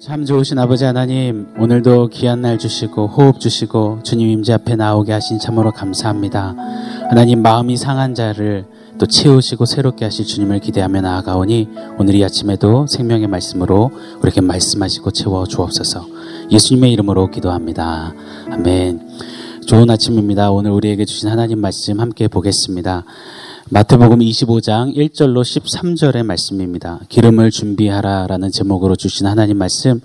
참 좋으신 아버지 하나님, 오늘도 귀한 날 주시고 호흡 주시고 주님 임재 앞에 나오게 하신 참으로 감사합니다. 하나님 마음이 상한 자를 또 채우시고 새롭게 하실 주님을 기대하며 나아가오니 오늘 이 아침에도 생명의 말씀으로 우리에게 말씀하시고 채워 주옵소서. 예수님의 이름으로 기도합니다. 아멘. 좋은 아침입니다. 오늘 우리에게 주신 하나님 말씀 함께 보겠습니다. 마태복음 25장 1절로 13절의 말씀입니다. 기름을 준비하라라는 제목으로 주신 하나님 말씀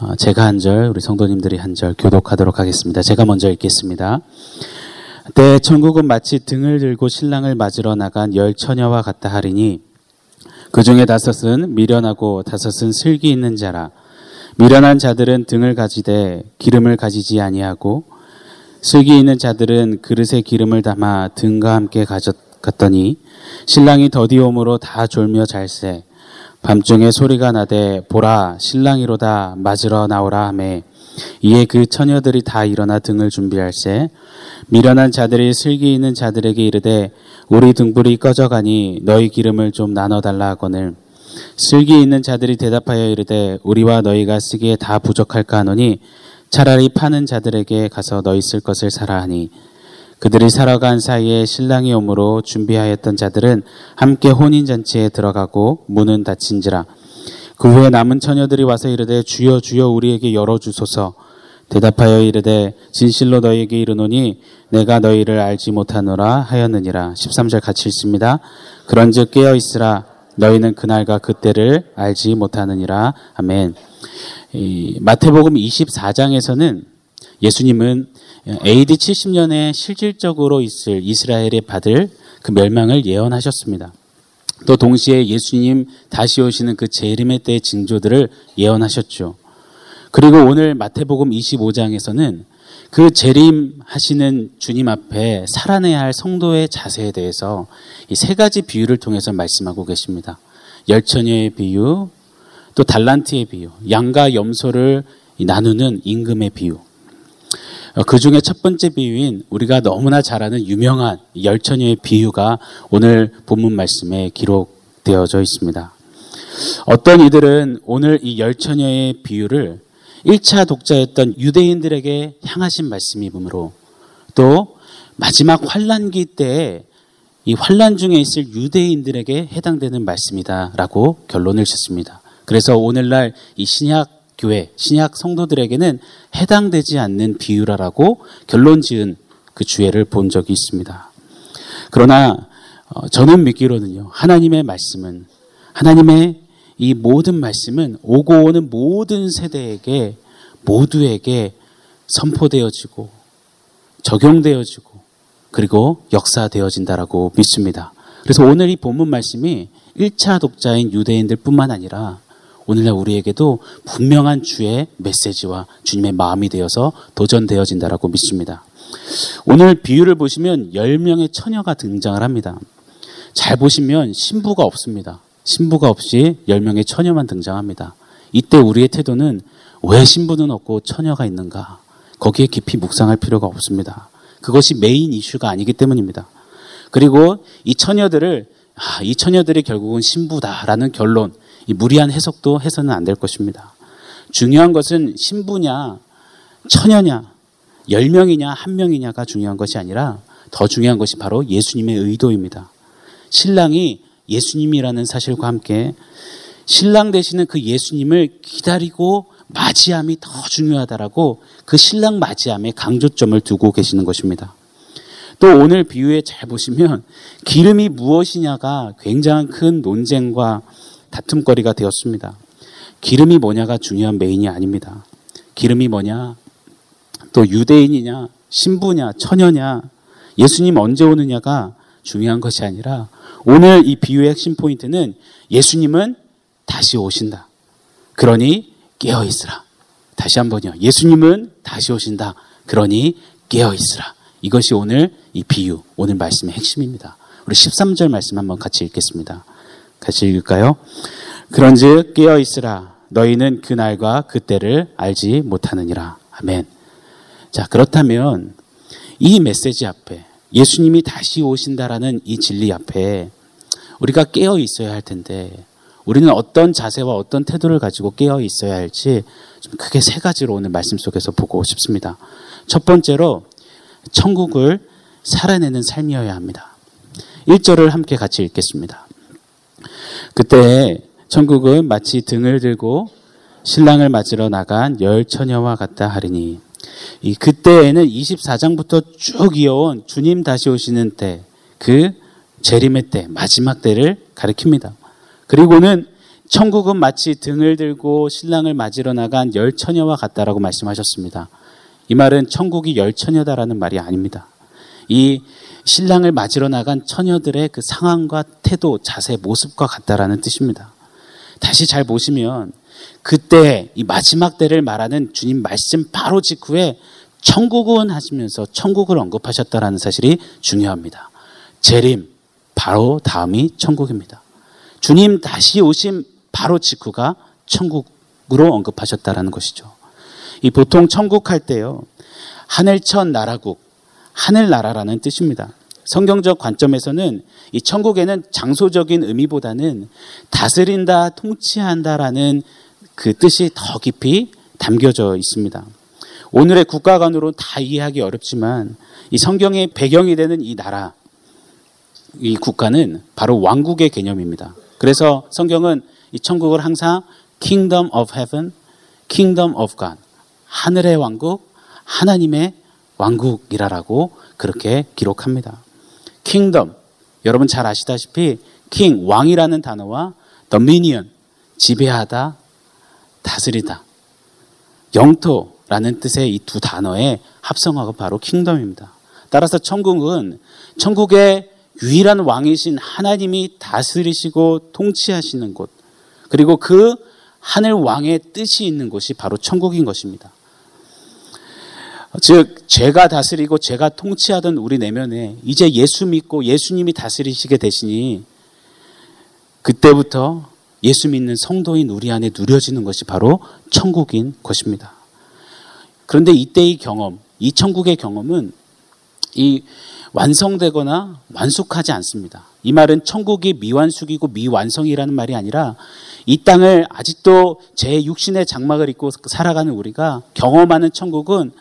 어, 제가 한 절, 우리 성도님들이 한 절 교독하도록 하겠습니다. 제가 먼저 읽겠습니다. 때 천국은 마치 등을 들고 신랑을 맞으러 나간 열 처녀와 같다 하리니 그 중에 다섯은 미련하고 다섯은 슬기 있는 자라 미련한 자들은 등을 가지되 기름을 가지지 아니하고 슬기 있는 자들은 그릇에 기름을 담아 등과 함께 가졌 갔더니 신랑이 더디옴으로 다 졸며 잘세 밤중에 소리가 나되 보라 신랑이로다 맞으러 나오라 하매 이에 그 처녀들이 다 일어나 등을 준비할세 미련한 자들이 슬기 있는 자들에게 이르되 우리 등불이 꺼져가니 너희 기름을 좀 나눠 달라 하거늘. 슬기 있는 자들이 대답하여 이르되 우리와 너희가 쓰기에 다 부족할까 하노니 차라리 파는 자들에게 가서 너희 쓸 것을 사라 하니 그들이 살아간 사이에 신랑이 오므로 준비하였던 자들은 함께 혼인잔치에 들어가고 문은 닫힌지라. 그 후에 남은 처녀들이 와서 이르되 주여 주여 우리에게 열어주소서. 대답하여 이르되 진실로 너희에게 이르노니 내가 너희를 알지 못하노라 하였느니라. 13절 같이 읽습니다. 그런즉 깨어 있으라. 너희는 그날과 그때를 알지 못하느니라. 아멘. 마태복음 24장에서는 예수님은 AD 70년에 실질적으로 있을 이스라엘에 받을 그 멸망을 예언하셨습니다. 또 동시에 예수님 다시 오시는 그 재림의 때의 징조들을 예언하셨죠. 그리고 오늘 마태복음 25장에서는 그 재림하시는 주님 앞에 살아내야 할 성도의 자세에 대해서 이 세 가지 비유를 통해서 말씀하고 계십니다. 열처녀의 비유, 또 달란트의 비유, 양과 염소를 나누는 임금의 비유, 어, 그 중에 첫 번째 비유인 우리가 너무나 잘 아는 유명한 열처녀의 비유가 오늘 본문 말씀에 기록되어져 있습니다. 어떤 이들은 오늘 이 열처녀의 비유를 1차 독자였던 유대인들에게 향하신 말씀이므로 또 마지막 환란기 때에 이 환란 중에 있을 유대인들에게 해당되는 말씀이다라고 결론을 짓습니다. 그래서 오늘날 이 신약 교회, 신약 성도들에게는 해당되지 않는 비유라라고 결론 지은 그 주애를 본 적이 있습니다. 그러나 어, 저는 믿기로는요, 하나님의 말씀은, 하나님의 이 모든 말씀은 오고 오는 모든 세대에게, 모두에게 선포되어지고, 적용되어지고, 그리고 역사되어진다라고 믿습니다. 그래서 오늘 이 본문 말씀이 1차 독자인 유대인들 뿐만 아니라 오늘날 우리에게도 분명한 주의 메시지와 주님의 마음이 되어서 도전되어진다라고 믿습니다. 오늘 비유를 보시면 10명의 처녀가 등장을 합니다. 잘 보시면 신부가 없습니다. 신부가 없이 10명의 처녀만 등장합니다. 이때 우리의 태도는 왜 신부는 없고 처녀가 있는가? 거기에 깊이 묵상할 필요가 없습니다. 그것이 메인 이슈가 아니기 때문입니다. 그리고 이 처녀들을 아, 이 처녀들이 결국은 신부다라는 결론, 이 무리한 해석도 해서는 안 될 것입니다. 중요한 것은 신부냐, 처녀냐, 열 명이냐, 한 명이냐가 중요한 것이 아니라 더 중요한 것이 바로 예수님의 의도입니다. 신랑이 예수님이라는 사실과 함께 신랑 되시는 그 예수님을 기다리고 맞이함이 더 중요하다라고 그 신랑 맞이함에 강조점을 두고 계시는 것입니다. 또 오늘 비유에 잘 보시면 기름이 무엇이냐가 굉장한 큰 논쟁과 다툼거리가 되었습니다. 기름이 뭐냐가 중요한 메인이 아닙니다. 기름이 뭐냐? 또 유대인이냐? 신부냐? 처녀냐? 예수님 언제 오느냐가 중요한 것이 아니라 오늘 이 비유의 핵심 포인트는 예수님은 다시 오신다. 그러니 깨어 있으라. 다시 한번요. 예수님은 다시 오신다. 그러니 깨어 있으라. 이것이 오늘 이 비유, 오늘 말씀의 핵심입니다. 우리 13절 말씀 한번 같이 읽겠습니다. 같이 읽을까요? 그런즉 깨어 있으라 너희는 그 날과 그 때를 알지 못하느니라. 아멘. 자, 그렇다면 이 메시지 앞에 예수님이 다시 오신다라는 이 진리 앞에 우리가 깨어 있어야 할 텐데 우리는 어떤 자세와 어떤 태도를 가지고 깨어 있어야 할지 좀 크게 세 가지로 오늘 말씀 속에서 보고 싶습니다. 첫 번째로 천국을 살아내는 삶이어야 합니다. 1절을 함께 같이 읽겠습니다. 그때 천국은 마치 등을 들고 신랑을 맞으러 나간 열 처녀와 같다 하리니 이 그때에는 24장부터 쭉 이어온 주님 다시 오시는 때, 그 재림의 때, 마지막 때를 가리킵니다. 그리고는 천국은 마치 등을 들고 신랑을 맞으러 나간 열 처녀와 같다라고 말씀하셨습니다. 이 말은 천국이 열 처녀다라는 말이 아닙니다. 이 신랑을 맞으러 나간 처녀들의 그 상황과 태도, 자세, 모습과 같다라는 뜻입니다. 다시 잘 보시면 그때 이 마지막 때를 말하는 주님 말씀 바로 직후에 천국은 하시면서 천국을 언급하셨다라는 사실이 중요합니다. 재림 바로 다음이 천국입니다. 주님 다시 오심 바로 직후가 천국으로 언급하셨다라는 것이죠. 이 보통 천국 할 때요. 하늘천 나라국, 하늘나라라는 뜻입니다. 성경적 관점에서는 이 천국에는 장소적인 의미보다는 다스린다, 통치한다라는 그 뜻이 더 깊이 담겨져 있습니다. 오늘의 국가관으로 다 이해하기 어렵지만 이 성경의 배경이 되는 이 나라, 이 국가는 바로 왕국의 개념입니다. 그래서 성경은 이 천국을 항상 Kingdom of Heaven, Kingdom of God, 하늘의 왕국, 하나님의 왕국이라라고 그렇게 기록합니다. Kingdom, 여러분 잘 아시다시피 King, 왕이라는 단어와 Dominion, 지배하다, 다스리다. 영토라는 뜻의 이 두 단어의 합성어가 바로 킹덤입니다. 따라서 천국은 천국의 유일한 왕이신 하나님이 다스리시고 통치하시는 곳, 그리고 그 하늘 왕의 뜻이 있는 곳이 바로 천국인 것입니다. 즉, 제가 다스리고 제가 통치하던 우리 내면에 이제 예수 믿고 예수님이 다스리시게 되시니 그때부터 예수 믿는 성도인 우리 안에 누려지는 것이 바로 천국인 것입니다. 그런데 이때의 경험, 이 천국의 경험은 이 완성되거나 완숙하지 않습니다. 이 말은 천국이 미완숙이고 미완성이라는 말이 아니라 이 땅을 아직도 제 육신의 장막을 입고 살아가는 우리가 경험하는 천국은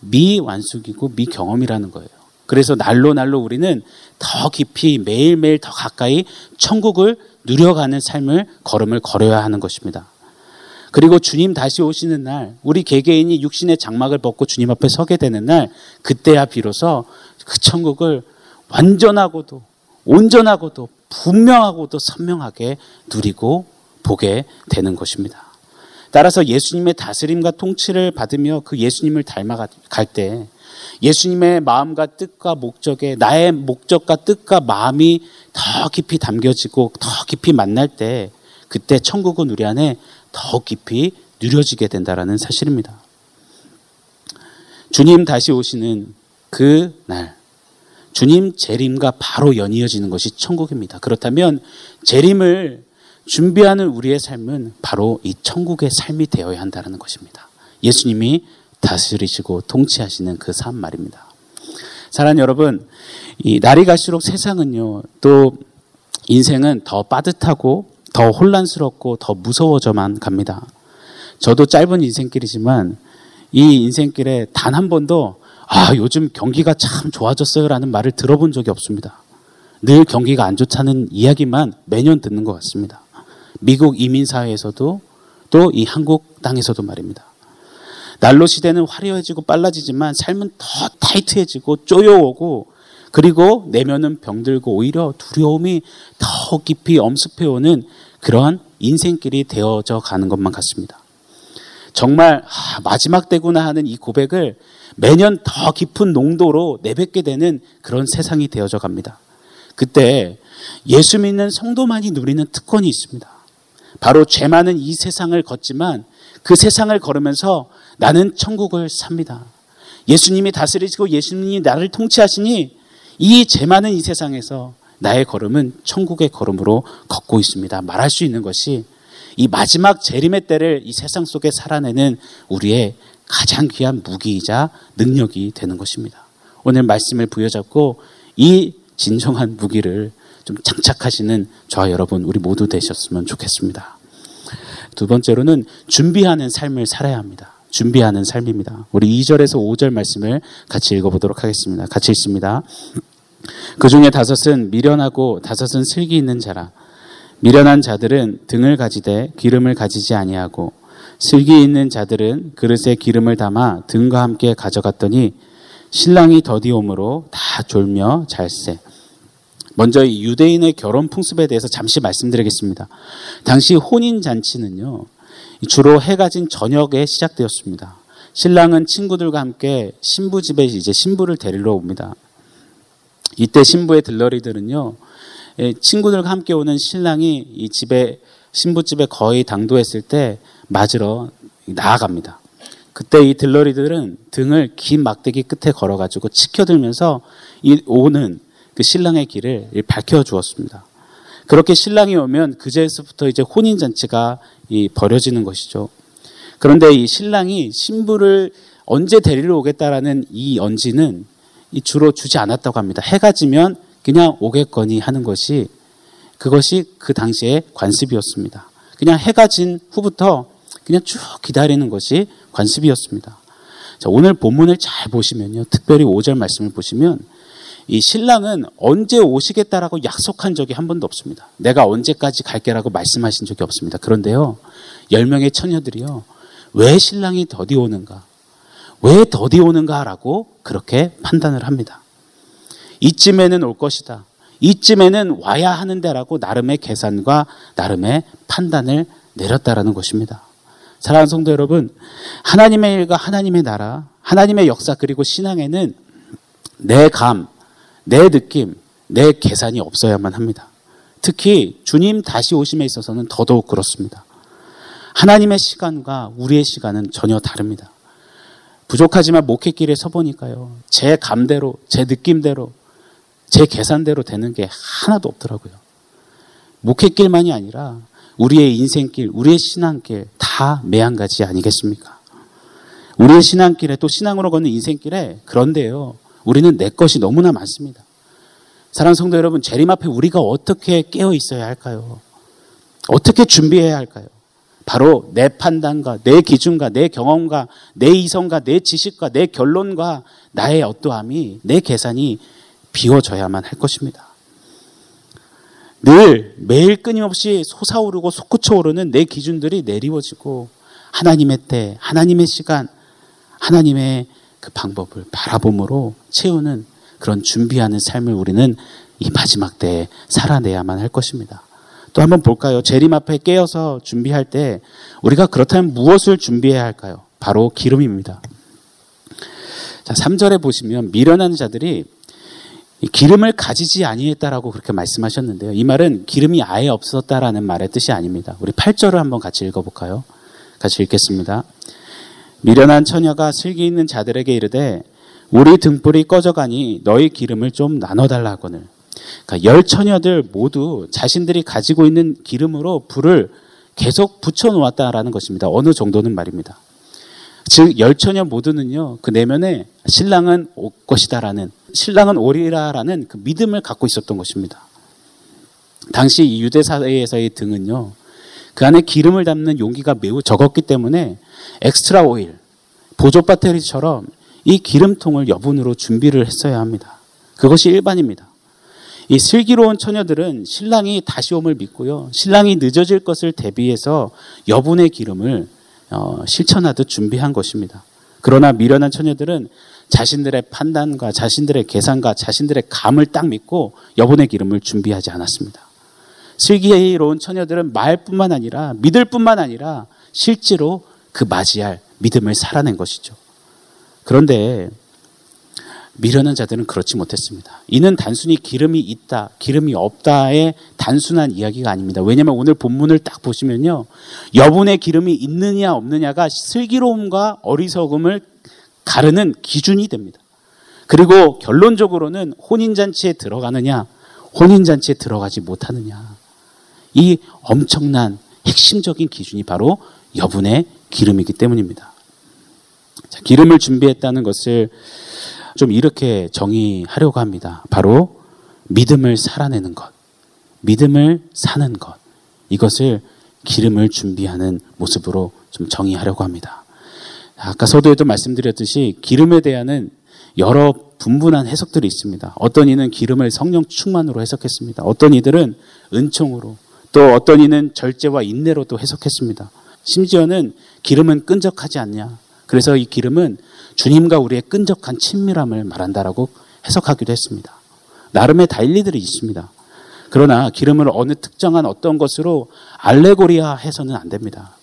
미완숙이고 미경험이라는 거예요. 그래서 날로 날로 우리는 더 깊이 매일매일 더 가까이 천국을 누려가는 삶을 걸음을 걸어야 하는 것입니다. 그리고 주님 다시 오시는 날, 우리 개개인이 육신의 장막을 벗고 주님 앞에 서게 되는 날, 그때야 비로소 그 천국을 완전하고도 온전하고도 분명하고도 선명하게 누리고 보게 되는 것입니다. 따라서 예수님의 다스림과 통치를 받으며 그 예수님을 닮아갈 때 예수님의 마음과 뜻과 목적에 나의 목적과 뜻과 마음이 더 깊이 담겨지고 더 깊이 만날 때 그때 천국은 우리 안에 더 깊이 누려지게 된다라는 사실입니다. 주님 다시 오시는 그 날, 주님 재림과 바로 연이어지는 것이 천국입니다. 그렇다면 재림을 준비하는 우리의 삶은 바로 이 천국의 삶이 되어야 한다는 것입니다. 예수님이 다스리시고 통치하시는 그 삶 말입니다. 사랑하는 여러분, 이 날이 갈수록 세상은요, 또 인생은 더 빠듯하고 더 혼란스럽고 더 무서워져만 갑니다. 저도 짧은 인생길이지만 이 인생길에 단 한 번도 아, 요즘 경기가 참 좋아졌어요 라는 말을 들어본 적이 없습니다. 늘 경기가 안 좋다는 이야기만 매년 듣는 것 같습니다. 미국 이민사회에서도 또 이 한국 땅에서도 말입니다. 난로 시대는 화려해지고 빨라지지만 삶은 더 타이트해지고 쪼여오고 그리고 내면은 병들고 오히려 두려움이 더 깊이 엄습해오는 그러한 인생길이 되어져 가는 것만 같습니다. 정말 아, 마지막 때구나 하는 이 고백을 매년 더 깊은 농도로 내뱉게 되는 그런 세상이 되어져 갑니다. 그때 예수 믿는 성도만이 누리는 특권이 있습니다. 바로 죄 많은 이 세상을 걷지만 그 세상을 걸으면서 나는 천국을 삽니다. 예수님이 다스리시고 예수님이 나를 통치하시니 이 죄 많은 이 세상에서 나의 걸음은 천국의 걸음으로 걷고 있습니다. 말할 수 있는 것이 이 마지막 재림의 때를 이 세상 속에 살아내는 우리의 가장 귀한 무기이자 능력이 되는 것입니다. 오늘 말씀을 부여잡고 이 진정한 무기를 좀 장착하시는 저와 여러분 우리 모두 되셨으면 좋겠습니다. 두 번째로는 준비하는 삶을 살아야 합니다. 준비하는 삶입니다. 우리 2절에서 5절 말씀을 같이 읽어보도록 하겠습니다. 같이 읽습니다. 그 중에 다섯은 미련하고 다섯은 슬기 있는 자라. 미련한 자들은 등을 가지되 기름을 가지지 아니하고 슬기 있는 자들은 그릇에 기름을 담아 등과 함께 가져갔더니 신랑이 더디옴으로 다 졸며 잘세. 먼저 이 유대인의 결혼 풍습에 대해서 잠시 말씀드리겠습니다. 당시 혼인 잔치는요, 주로 해가 진 저녁에 시작되었습니다. 신랑은 친구들과 함께 신부 집에 이제 신부를 데리러 옵니다. 이때 신부의 들러리들은요, 예, 친구들과 함께 오는 신랑이 이 집에 신부 집에 거의 당도했을 때 맞으러 나아갑니다. 그때 이 들러리들은 등을 긴 막대기 끝에 걸어가지고 치켜들면서 이 오는 그 신랑의 길을 밝혀 주었습니다. 그렇게 신랑이 오면 그제서부터 이제 혼인 잔치가 이 벌어지는 것이죠. 그런데 이 신랑이 신부를 언제 데리러 오겠다라는 이 언지는 이 주로 주지 않았다고 합니다. 해가 지면 그냥 오겠거니 하는 것이 그것이 그 당시의 관습이었습니다. 그냥 해가 진 후부터 그냥 쭉 기다리는 것이 관습이었습니다. 자, 오늘 본문을 잘 보시면요. 특별히 5절 말씀을 보시면 이 신랑은 언제 오시겠다라고 약속한 적이 한 번도 없습니다. 내가 언제까지 갈게라고 말씀하신 적이 없습니다. 그런데요. 10명의 처녀들이요. 왜 신랑이 더디 오는가? 왜 더디 오는가라고 그렇게 판단을 합니다. 이쯤에는 올 것이다. 이쯤에는 와야 하는데라고 나름의 계산과 나름의 판단을 내렸다라는 것입니다. 사랑하는 성도 여러분, 하나님의 일과 하나님의 나라, 하나님의 역사 그리고 신앙에는 내 감, 내 느낌, 내 계산이 없어야만 합니다. 특히 주님 다시 오심에 있어서는 더더욱 그렇습니다. 하나님의 시간과 우리의 시간은 전혀 다릅니다. 부족하지만 목회길에 서보니까요. 제 감대로, 제 느낌대로, 제 계산대로 되는 게 하나도 없더라고요. 목회길만이 아니라 우리의 인생길, 우리의 신앙길 다 매한가지 아니겠습니까? 우리의 신앙길에 또 신앙으로 걷는 인생길에 그런데요. 우리는 내 것이 너무나 많습니다. 사랑 성도 여러분, 재림 앞에 우리가 어떻게 깨어 있어야 할까요? 어떻게 준비해야 할까요? 바로 내 판단과 내 기준과 내 경험과 내 이성과 내 지식과 내 결론과 나의 어떠함이 내 계산이 비워져야만 할 것입니다. 늘 매일 끊임없이 솟아오르고 솟구쳐 오르는 내 기준들이 내리워지고 하나님의 때, 하나님의 시간, 하나님의 그 방법을 바라봄으로 채우는 그런 준비하는 삶을 우리는 이 마지막 때에 살아내야만 할 것입니다. 또 한번 볼까요? 재림 앞에 깨어서 준비할 때 우리가 그렇다면 무엇을 준비해야 할까요? 바로 기름입니다. 자, 3절에 보시면 미련한 자들이 기름을 가지지 아니했다라고 그렇게 말씀하셨는데요. 이 말은 기름이 아예 없었다라는 말의 뜻이 아닙니다. 우리 8절을 한번 같이 읽어 볼까요? 같이 읽겠습니다. 미련한 처녀가 슬기 있는 자들에게 이르되 우리 등불이 꺼져가니 너희 기름을 좀 나눠달라 하거늘. 그러니까 열 처녀들 모두 자신들이 가지고 있는 기름으로 불을 계속 붙여 놓았다라는 것입니다. 어느 정도는 말입니다. 즉, 열 처녀 모두는요, 그 내면에 신랑은 올 것이다라는, 신랑은 오리라라는 그 믿음을 갖고 있었던 것입니다. 당시 이 유대 사회에서의 등은요, 그 안에 기름을 담는 용기가 매우 적었기 때문에 엑스트라 오일, 보조 배터리처럼 이 기름통을 여분으로 준비를 했어야 합니다. 그것이 일반입니다. 이 슬기로운 처녀들은 신랑이 다시 옴을 믿고요. 신랑이 늦어질 것을 대비해서 여분의 기름을 어, 실천하듯 준비한 것입니다. 그러나 미련한 처녀들은 자신들의 판단과 자신들의 계산과 자신들의 감을 딱 믿고 여분의 기름을 준비하지 않았습니다. 슬기로운 처녀들은 말뿐만 아니라 믿을 뿐만 아니라 실제로 그 맞이할 믿음을 살아낸 것이죠. 그런데 미련한 자들은 그렇지 못했습니다. 이는 단순히 기름이 있다, 기름이 없다의 단순한 이야기가 아닙니다. 왜냐하면 오늘 본문을 딱 보시면요. 여분의 기름이 있느냐 없느냐가 슬기로움과 어리석음을 가르는 기준이 됩니다. 그리고 결론적으로는 혼인잔치에 들어가느냐, 혼인잔치에 들어가지 못하느냐. 이 엄청난 핵심적인 기준이 바로 여분의 기름이기 때문입니다. 자, 기름을 준비했다는 것을 좀 이렇게 정의하려고 합니다. 바로 믿음을 살아내는 것. 믿음을 사는 것. 이것을 기름을 준비하는 모습으로 좀 정의하려고 합니다. 아까 서두에도 말씀드렸듯이 기름에 대한은 여러 분분한 해석들이 있습니다. 어떤 이는 기름을 성령 충만으로 해석했습니다. 어떤 이들은 은총으로, 또 어떤 이는 절제와 인내로도 해석했습니다. 심지어는 기름은 끈적하지 않냐. 그래서 이 기름은 주님과 우리의 끈적한 친밀함을 말한다라고 해석하기도 했습니다. 나름의 다 일리들이 있습니다. 그러나 기름을 어느 특정한 어떤 것으로 알레고리아 해서는 안 됩니다.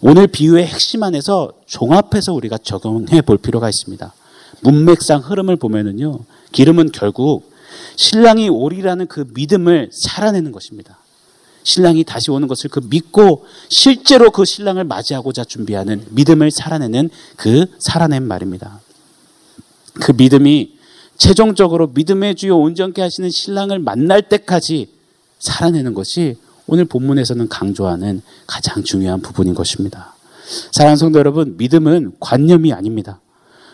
오늘 비유의 핵심 안에서 종합해서 우리가 적용해 볼 필요가 있습니다. 문맥상 흐름을 보면은요, 기름은 결국 신랑이 오리라는 그 믿음을 살아내는 것입니다. 신랑이 다시 오는 것을 그 믿고 실제로 그 신랑을 맞이하고자 준비하는 믿음을 살아내는 그 살아낸 말입니다. 그 믿음이 최종적으로 믿음의 주요 온전케 하시는 신랑을 만날 때까지 살아내는 것이 오늘 본문에서는 강조하는 가장 중요한 부분인 것입니다. 사랑하는 성도 여러분, 믿음은 관념이 아닙니다.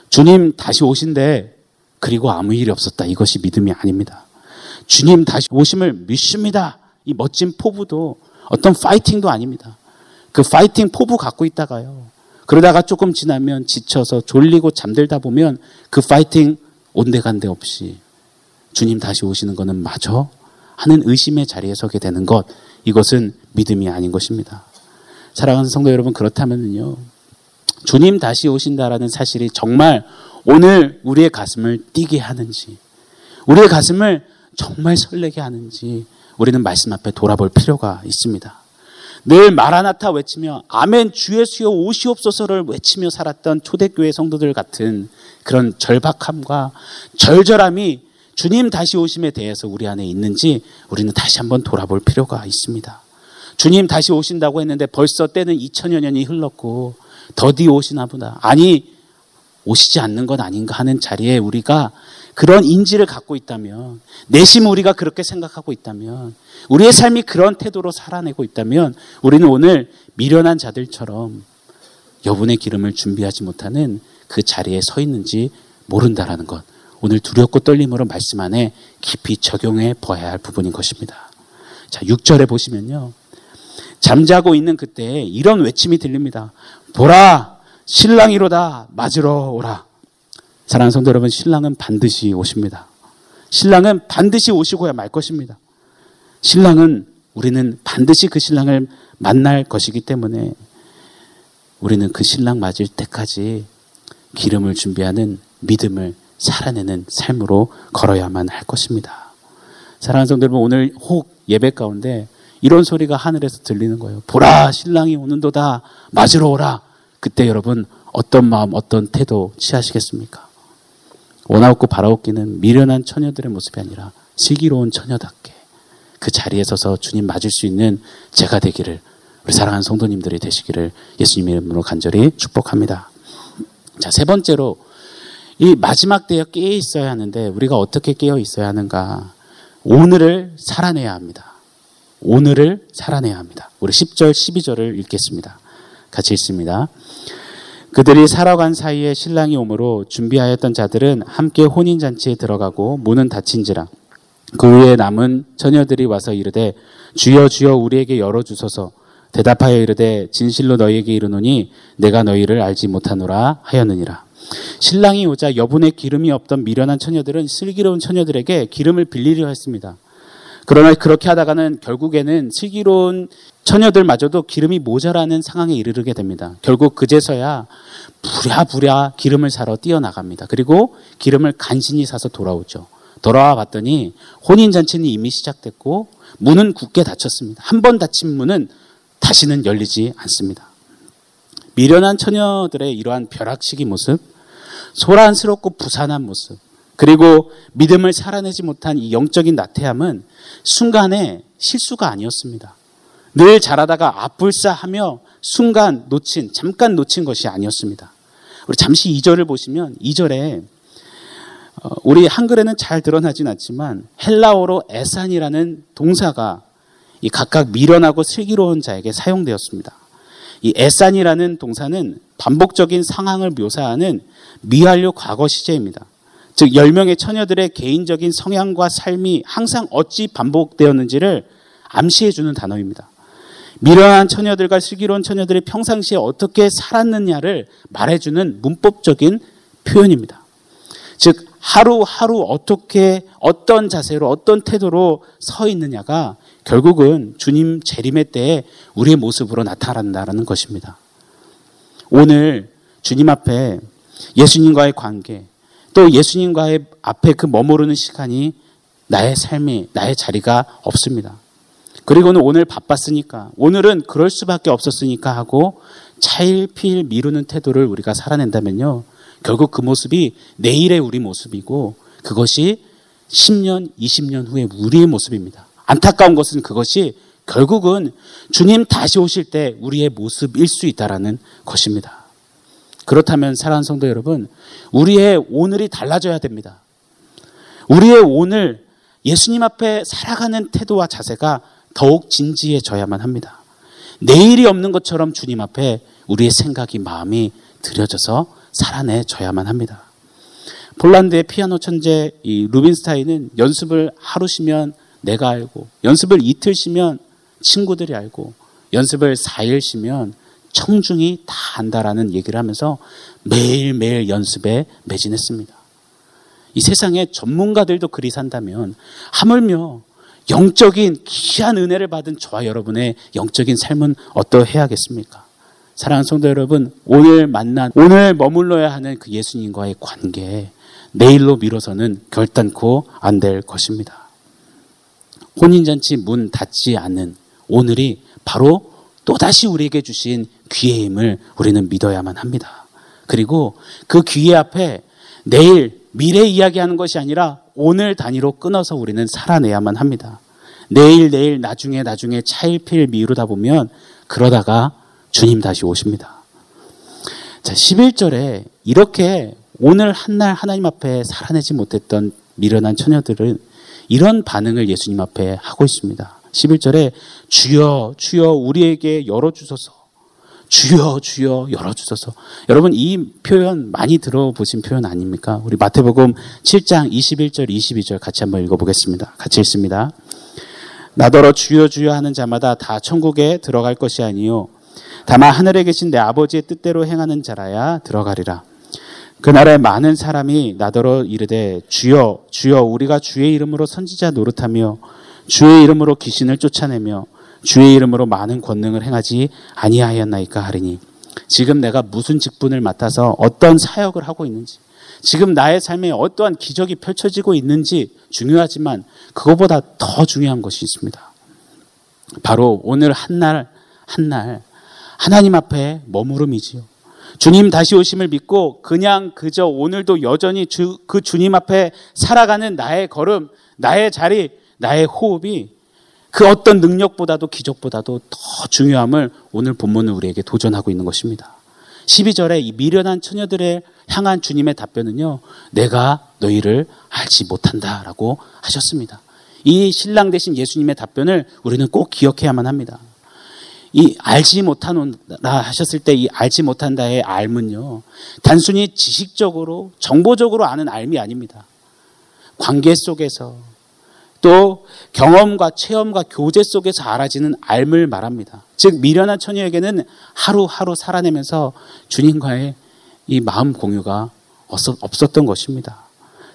주님 다시 오신데 그리고 아무 일이 없었다. 이것이 믿음이 아닙니다. 주님 다시 오심을 믿습니다. 이 멋진 포부도 어떤 파이팅도 아닙니다. 그 파이팅 포부 갖고 있다가요. 그러다가 조금 지나면 지쳐서 졸리고 잠들다 보면 그 파이팅 온데간데 없이 주님 다시 오시는 것은 마저 하는 의심의 자리에 서게 되는 것 이것은 믿음이 아닌 것입니다. 사랑하는 성도 여러분 그렇다면요 주님 다시 오신다라는 사실이 정말 오늘 우리의 가슴을 뛰게 하는지 우리의 가슴을 정말 설레게 하는지 우리는 말씀 앞에 돌아볼 필요가 있습니다. 늘 마라나타 외치며 아멘 주의 수여 오시옵소서를 외치며 살았던 초대교회 성도들 같은 그런 절박함과 절절함이 주님 다시 오심에 대해서 우리 안에 있는지 우리는 다시 한번 돌아볼 필요가 있습니다. 주님 다시 오신다고 했는데 벌써 때는 2000여 년이 흘렀고 더디 오시나 보다. 아니 오시지 않는 것 아닌가 하는 자리에 우리가 그런 인지를 갖고 있다면, 내심 우리가 그렇게 생각하고 있다면, 우리의 삶이 그런 태도로 살아내고 있다면, 우리는 오늘 미련한 자들처럼 여분의 기름을 준비하지 못하는 그 자리에 서 있는지 모른다라는 것. 오늘 두렵고 떨림으로 말씀 안에 깊이 적용해 보아야 할 부분인 것입니다. 자, 6절에 보시면요. 잠자고 있는 그때 이런 외침이 들립니다. 보라! 신랑이로다! 맞으러 오라! 사랑하는 성도 여러분, 신랑은 반드시 오십니다. 신랑은 반드시 오시고야 말 것입니다. 신랑은 우리는 반드시 그 신랑을 만날 것이기 때문에 우리는 그 신랑 맞을 때까지 기름을 준비하는 믿음을 살아내는 삶으로 걸어야만 할 것입니다. 사랑하는 성도 여러분, 오늘 혹 예배 가운데 이런 소리가 하늘에서 들리는 거예요. 보라, 신랑이 오는도다. 맞으러 오라. 그때 여러분 어떤 마음, 어떤 태도 취하시겠습니까? 원하옵고 바라옵기는 미련한 처녀들의 모습이 아니라 슬기로운 처녀답게 그 자리에 서서 주님 맞을 수 있는 제가 되기를 우리 사랑하는 성도님들이 되시기를 예수님의 이름으로 간절히 축복합니다. 자, 세 번째로 이 마지막 때에 깨어 있어야 하는데 우리가 어떻게 깨어 있어야 하는가? 오늘을 살아내야 합니다. 오늘을 살아내야 합니다. 우리 10절, 12절을 읽겠습니다. 같이 읽습니다. 그들이 살아간 사이에 신랑이 오므로 준비하였던 자들은 함께 혼인잔치에 들어가고 문은 닫힌지라. 그 후에 남은 처녀들이 와서 이르되 주여 주여 우리에게 열어주소서. 대답하여 이르되 진실로 너희에게 이르노니 내가 너희를 알지 못하노라 하였느니라. 신랑이 오자 여분의 기름이 없던 미련한 처녀들은 슬기로운 처녀들에게 기름을 빌리려 했습니다. 그러나 그렇게 하다가는 결국에는 슬기로운 처녀들마저도 기름이 모자라는 상황에 이르게 됩니다. 결국 그제서야 부랴부랴 기름을 사러 뛰어나갑니다. 그리고 기름을 간신히 사서 돌아오죠. 돌아와 봤더니 혼인잔치는 이미 시작됐고 문은 굳게 닫혔습니다. 한 번 닫힌 문은 다시는 열리지 않습니다. 미련한 처녀들의 이러한 벼락시기 모습, 소란스럽고 부산한 모습, 그리고 믿음을 살아내지 못한 이 영적인 나태함은 순간에 실수가 아니었습니다. 늘 잘하다가 아뿔싸하며 순간 놓친, 잠깐 놓친 것이 아니었습니다. 우리 잠시 2절을 보시면 2절에 어, 우리 한글에는 잘 드러나진 않지만 헬라어로 에산이라는 동사가 이 각각 미련하고 슬기로운 자에게 사용되었습니다. 이 에산이라는 동사는 반복적인 상황을 묘사하는 미완료 과거 시제입니다. 즉 10명의 처녀들의 개인적인 성향과 삶이 항상 어찌 반복되었는지를 암시해 주는 단어입니다. 미련한 처녀들과 슬기로운 처녀들이 평상시에 어떻게 살았느냐를 말해주는 문법적인 표현입니다. 즉 하루하루 어떻게 어떤 자세로 어떤 태도로 서 있느냐가 결국은 주님 재림의 때에 우리의 모습으로 나타난다는 것입니다. 오늘 주님 앞에 예수님과의 관계, 또 예수님과의 앞에 그 머무르는 시간이 나의 삶이, 나의 자리가 없습니다. 그리고는 오늘 바빴으니까, 오늘은 그럴 수밖에 없었으니까 하고 차일피일 미루는 태도를 우리가 살아낸다면요. 결국 그 모습이 내일의 우리 모습이고 그것이 10년, 20년 후에 우리의 모습입니다. 안타까운 것은 그것이 결국은 주님 다시 오실 때 우리의 모습일 수 있다라는 것입니다. 그렇다면 사랑하는 성도 여러분, 우리의 오늘이 달라져야 됩니다. 우리의 오늘 예수님 앞에 살아가는 태도와 자세가 더욱 진지해져야만 합니다. 내일이 없는 것처럼 주님 앞에 우리의 생각이 마음이 들여져서 살아내져야만 합니다. 폴란드의 피아노 천재 이 루빈스타인은 연습을 하루 쉬면 내가 알고 연습을 이틀 쉬면 친구들이 알고 연습을 4일 쉬면 청중이 다 안다라는 얘기를 하면서 매일매일 연습에 매진했습니다. 이 세상에 전문가들도 그리 산다면 하물며 영적인 귀한 은혜를 받은 저와 여러분의 영적인 삶은 어떠해야겠습니까? 사랑하는 성도 여러분, 오늘 만난, 오늘 머물러야 하는 그 예수님과의 관계, 내일로 미뤄서는 결단코 안 될 것입니다. 혼인잔치 문 닫지 않는 오늘이 바로 또다시 우리에게 주신 귀의 힘을 우리는 믿어야만 합니다. 그리고 그 귀의 앞에 내일 미래 이야기하는 것이 아니라 오늘 단위로 끊어서 우리는 살아내야만 합니다. 내일 내일 나중에 나중에 차일피일 미루다 보면 그러다가 주님 다시 오십니다. 자, 11절에 이렇게 오늘 한 날 하나님 앞에 살아내지 못했던 미련한 처녀들은 이런 반응을 예수님 앞에 하고 있습니다. 11절에 주여 주여 우리에게 열어 주소서 주여 주여 열어주소서 여러분 이 표현 많이 들어보신 표현 아닙니까? 우리 마태복음 7장 21절 22절 같이 한번 읽어보겠습니다. 같이 읽습니다. 나더러 주여 주여 하는 자마다 다 천국에 들어갈 것이 아니요 다만 하늘에 계신 내 아버지의 뜻대로 행하는 자라야 들어가리라. 그날에 많은 사람이 나더러 이르되 주여 주여 우리가 주의 이름으로 선지자 노릇하며 주의 이름으로 귀신을 쫓아내며 주의 이름으로 많은 권능을 행하지 아니하였나이까 하리니 지금 내가 무슨 직분을 맡아서 어떤 사역을 하고 있는지 지금 나의 삶에 어떠한 기적이 펼쳐지고 있는지 중요하지만 그것보다 더 중요한 것이 있습니다. 바로 오늘 한 날 한 날 하나님 앞에 머무름이지요. 주님 다시 오심을 믿고 그냥 그저 오늘도 여전히 주, 그 주님 앞에 살아가는 나의 걸음, 나의 자리, 나의 호흡이 그 어떤 능력보다도 기적보다도 더 중요함을 오늘 본문은 우리에게 도전하고 있는 것입니다. 12절에 이 미련한 처녀들의 향한 주님의 답변은요, 내가 너희를 알지 못한다 라고 하셨습니다. 이 신랑 대신 예수님의 답변을 우리는 꼭 기억해야만 합니다. 이 알지 못하노라 하셨을 때 이 알지 못한다의 알문요. 단순히 지식적으로 정보적으로 아는 알미 아닙니다. 관계 속에서 또 경험과 체험과 교제 속에서 알아지는 알을 말합니다. 즉 미련한 처녀에게는 하루하루 살아내면서 주님과의 이 마음 공유가 없었던 것입니다.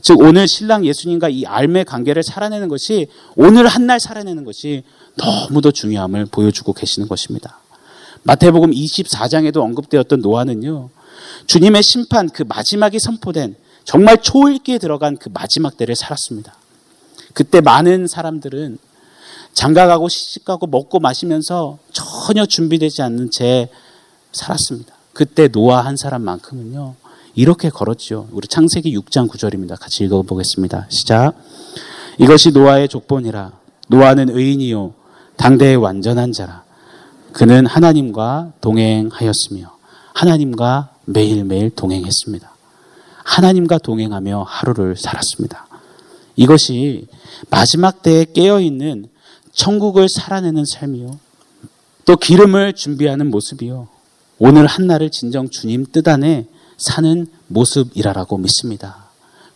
즉 오늘 신랑 예수님과 이 알의 관계를 살아내는 것이 오늘 한 날 살아내는 것이 너무도 중요함을 보여주고 계시는 것입니다. 마태복음 24장에도 언급되었던 노아는요. 주님의 심판 그 마지막이 선포된 정말 초읽기에 들어간 그 마지막 때를 살았습니다. 그때 많은 사람들은 장가가고 시집가고 먹고 마시면서 전혀 준비되지 않는 채 살았습니다. 그때 노아 한 사람만큼은요. 이렇게 걸었죠. 우리 창세기 6장 9절입니다. 같이 읽어보겠습니다. 시작. 이것이 노아의 족본이라. 노아는 의인이요. 당대의 완전한 자라. 그는 하나님과 동행하였으며 하나님과 매일매일 동행했습니다. 하나님과 동행하며 하루를 살았습니다. 이것이 마지막 때에 깨어있는 천국을 살아내는 삶이요. 또 기름을 준비하는 모습이요. 오늘 한날을 진정 주님 뜻 안에 사는 모습이라라고 믿습니다.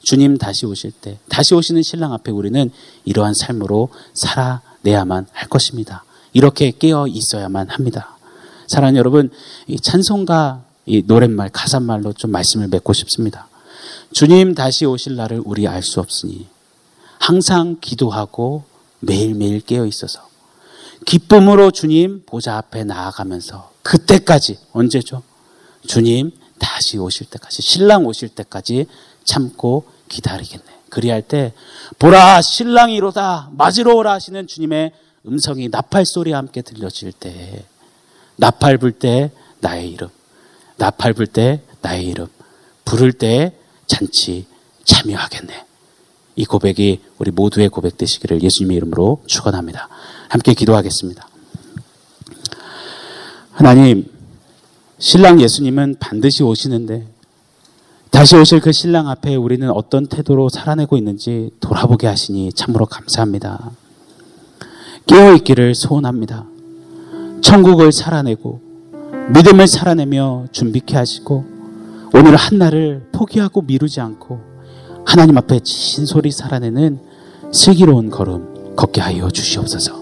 주님 다시 오실 때, 다시 오시는 신랑 앞에 우리는 이러한 삶으로 살아내야만 할 것입니다. 이렇게 깨어 있어야만 합니다. 사랑하는 여러분, 이 찬송가, 이 노랫말, 가사말로 좀 말씀을 맺고 싶습니다. 주님 다시 오실 날을 우리 알 수 없으니 항상 기도하고 매일매일 깨어 있어서 기쁨으로 주님 보좌 앞에 나아가면서 그때까지 언제죠? 주님 다시 오실 때까지 신랑 오실 때까지 참고 기다리겠네. 그리할 때 보라 신랑이로다 맞으러 오라 하시는 주님의 음성이 나팔 소리와 함께 들려질 때 나팔 불 때 나의 이름 나팔 불 때 나의 이름 부를 때 잔치 참여하겠네. 이 고백이 우리 모두의 고백 되시기를 예수님의 이름으로 축원합니다. 함께 기도하겠습니다. 하나님, 신랑 예수님은 반드시 오시는데 다시 오실 그 신랑 앞에 우리는 어떤 태도로 살아내고 있는지 돌아보게 하시니 참으로 감사합니다. 깨어 있기를 소원합니다. 천국을 살아내고 믿음을 살아내며 준비케 하시고 오늘 한 날을 포기하고 미루지 않고 하나님 앞에 진솔히 살아내는 슬기로운 걸음 걷게 하여 주시옵소서.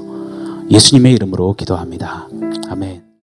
예수님의 이름으로 기도합니다. 아멘.